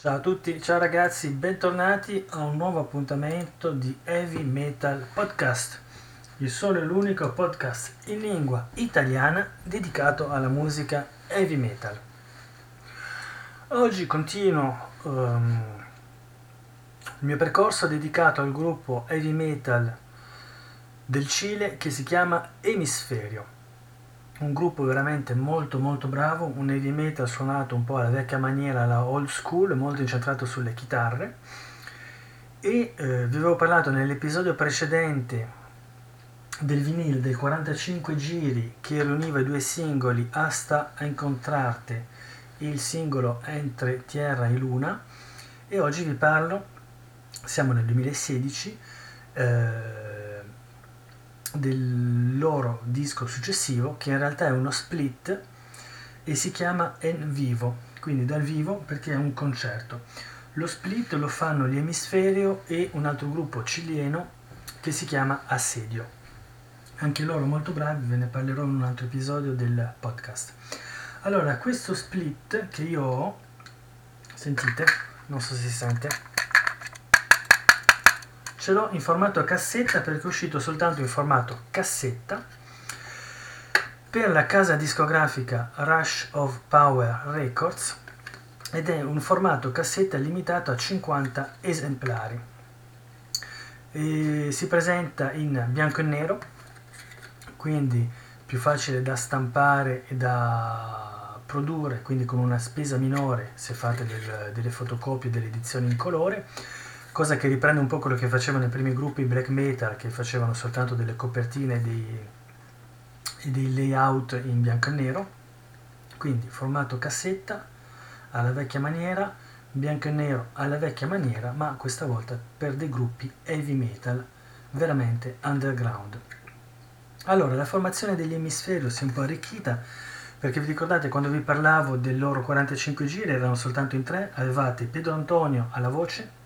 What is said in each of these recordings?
Ciao a tutti, ciao ragazzi, bentornati a un nuovo appuntamento di Heavy Metal Podcast, il solo e l'unico podcast in lingua italiana dedicato alla musica heavy metal. Oggi continuo um, il mio percorso dedicato al gruppo heavy metal del Cile che si chiama Emisferio un gruppo veramente molto molto bravo, un heavy metal suonato un po' alla vecchia maniera, alla old school, molto incentrato sulle chitarre. E eh, vi avevo parlato nell'episodio precedente del vinile del 45 giri che riuniva i due singoli Asta a incontrarte e il singolo Entre Tierra e Luna e oggi vi parlo, siamo nel 2016, eh, del loro disco successivo che in realtà è uno split e si chiama En Vivo, quindi dal vivo perché è un concerto. Lo split lo fanno gli Emisferio e un altro gruppo cileno che si chiama Assedio. Anche loro molto bravi, ve ne parlerò in un altro episodio del podcast. Allora, questo split che io ho, sentite, non so se si sente, ce l'ho in formato cassetta perché è uscito soltanto in formato cassetta per la casa discografica Rush of Power Records ed è un formato cassetta limitato a 50 esemplari. E si presenta in bianco e nero, quindi più facile da stampare e da produrre, quindi con una spesa minore se fate del, delle fotocopie delle edizioni in colore cosa che riprende un po' quello che facevano i primi gruppi black metal che facevano soltanto delle copertine e dei, e dei layout in bianco e nero. Quindi formato cassetta alla vecchia maniera bianco e nero alla vecchia maniera ma questa volta per dei gruppi heavy metal veramente underground. Allora la formazione degli emisferi si è un po' arricchita perché vi ricordate quando vi parlavo del loro 45 giri erano soltanto in tre avevate Pedro Antonio alla voce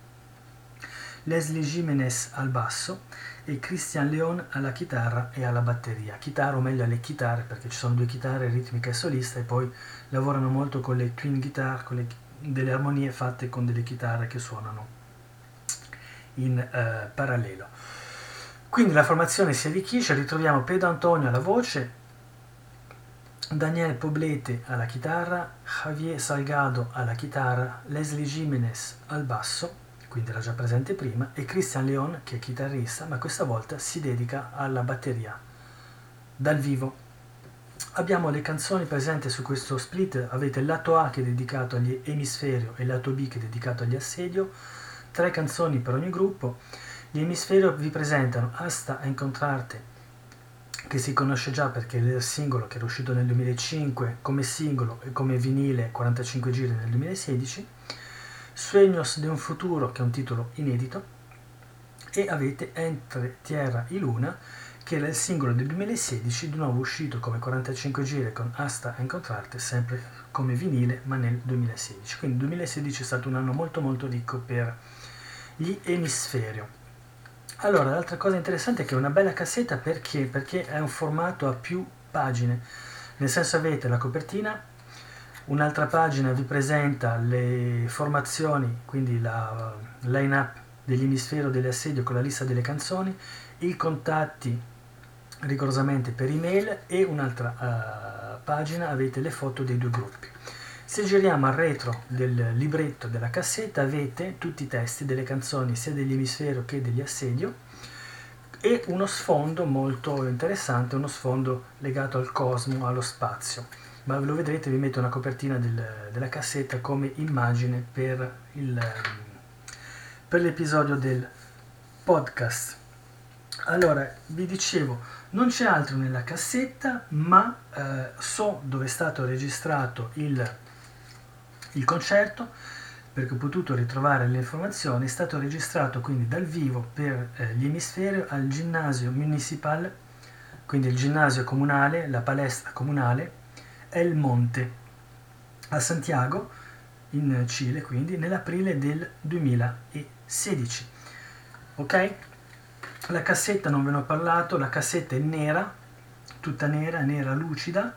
Leslie Jimenez al basso e Christian Leon alla chitarra e alla batteria. Chitarra o meglio alle chitarre perché ci sono due chitarre ritmica e solista e poi lavorano molto con le twin guitar, con le, delle armonie fatte con delle chitarre che suonano in eh, parallelo. Quindi la formazione si arricchisce, ritroviamo Pedro Antonio alla voce, Daniel Poblete alla chitarra, Javier Salgado alla chitarra, Leslie Jimenez al basso quindi era già presente prima, e Christian Leon, che è chitarrista, ma questa volta si dedica alla batteria dal vivo. Abbiamo le canzoni presenti su questo split, avete il lato A che è dedicato agli emisferio e il lato B che è dedicato agli assedio, tre canzoni per ogni gruppo. Gli emisferio vi presentano Asta a incontrarte, che si conosce già perché è il singolo che era uscito nel 2005 come singolo e come vinile 45 giri nel 2016 Sueños de un futuro, che è un titolo inedito, e avete Entre Tierra y Luna, che era il singolo del 2016, di nuovo uscito come 45 giri con Asta a incontrarte, sempre come vinile, ma nel 2016. Quindi il 2016 è stato un anno molto molto ricco per gli emisferio. Allora, l'altra cosa interessante è che è una bella cassetta perché? Perché è un formato a più pagine, nel senso avete la copertina Un'altra pagina vi presenta le formazioni, quindi la line-up degli emisfero dell'assedio con la lista delle canzoni, i contatti rigorosamente per email e un'altra uh, pagina avete le foto dei due gruppi. Se giriamo al retro del libretto della cassetta avete tutti i testi delle canzoni sia degli emisfero che degli assedio e uno sfondo molto interessante, uno sfondo legato al cosmo, allo spazio ma lo vedrete vi metto una copertina del, della cassetta come immagine per, il, per l'episodio del podcast. Allora vi dicevo non c'è altro nella cassetta ma eh, so dove è stato registrato il, il concerto. Perché ho potuto ritrovare le informazioni è stato registrato quindi dal vivo per eh, gli emisferi al ginnasio municipal quindi il ginnasio comunale la palestra comunale El Monte a Santiago, in Cile, quindi nell'aprile del 2016. Ok? La cassetta non ve ne ho parlato, la cassetta è nera, tutta nera, nera lucida,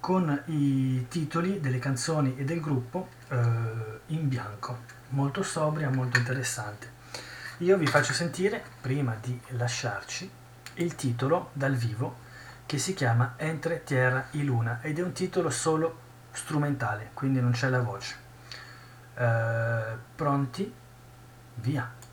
con i titoli delle canzoni e del gruppo eh, in bianco, molto sobria, molto interessante. Io vi faccio sentire, prima di lasciarci, il titolo dal vivo che si chiama Entre Tierra y Luna ed è un titolo solo strumentale, quindi non c'è la voce. Eh, pronti? Via!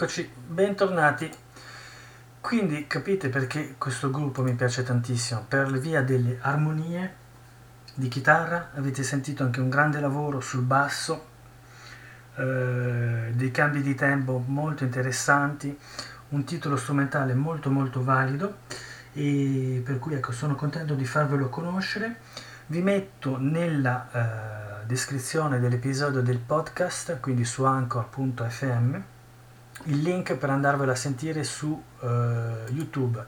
Eccoci, bentornati. Quindi capite perché questo gruppo mi piace tantissimo, per via delle armonie di chitarra, avete sentito anche un grande lavoro sul basso, eh, dei cambi di tempo molto interessanti, un titolo strumentale molto molto valido e per cui ecco, sono contento di farvelo conoscere. Vi metto nella eh, descrizione dell'episodio del podcast, quindi su anchor.fm, il link per andarvelo a sentire su eh, YouTube.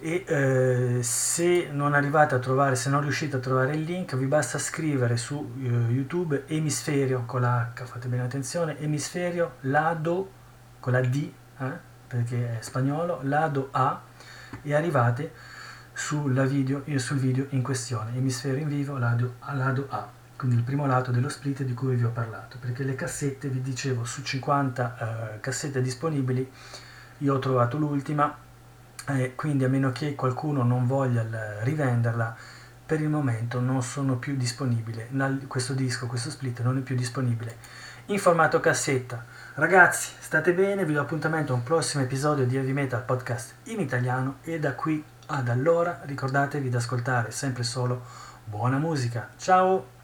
E eh, se non arrivate a trovare, se non riuscite a trovare il link, vi basta scrivere su eh, YouTube emisferio con la H, fate bene attenzione, emisferio lado con la D, eh, perché è spagnolo, lado A e arrivate video, eh, sul video in questione, emisferio in vivo, lado, lado A quindi il primo lato dello split di cui vi ho parlato, perché le cassette, vi dicevo, su 50 eh, cassette disponibili, io ho trovato l'ultima, e quindi a meno che qualcuno non voglia rivenderla, per il momento non sono più disponibile, questo disco, questo split non è più disponibile in formato cassetta. Ragazzi, state bene, vi do appuntamento a un prossimo episodio di Heavy Metal Podcast in italiano e da qui ad allora ricordatevi di ascoltare sempre solo buona musica. Ciao!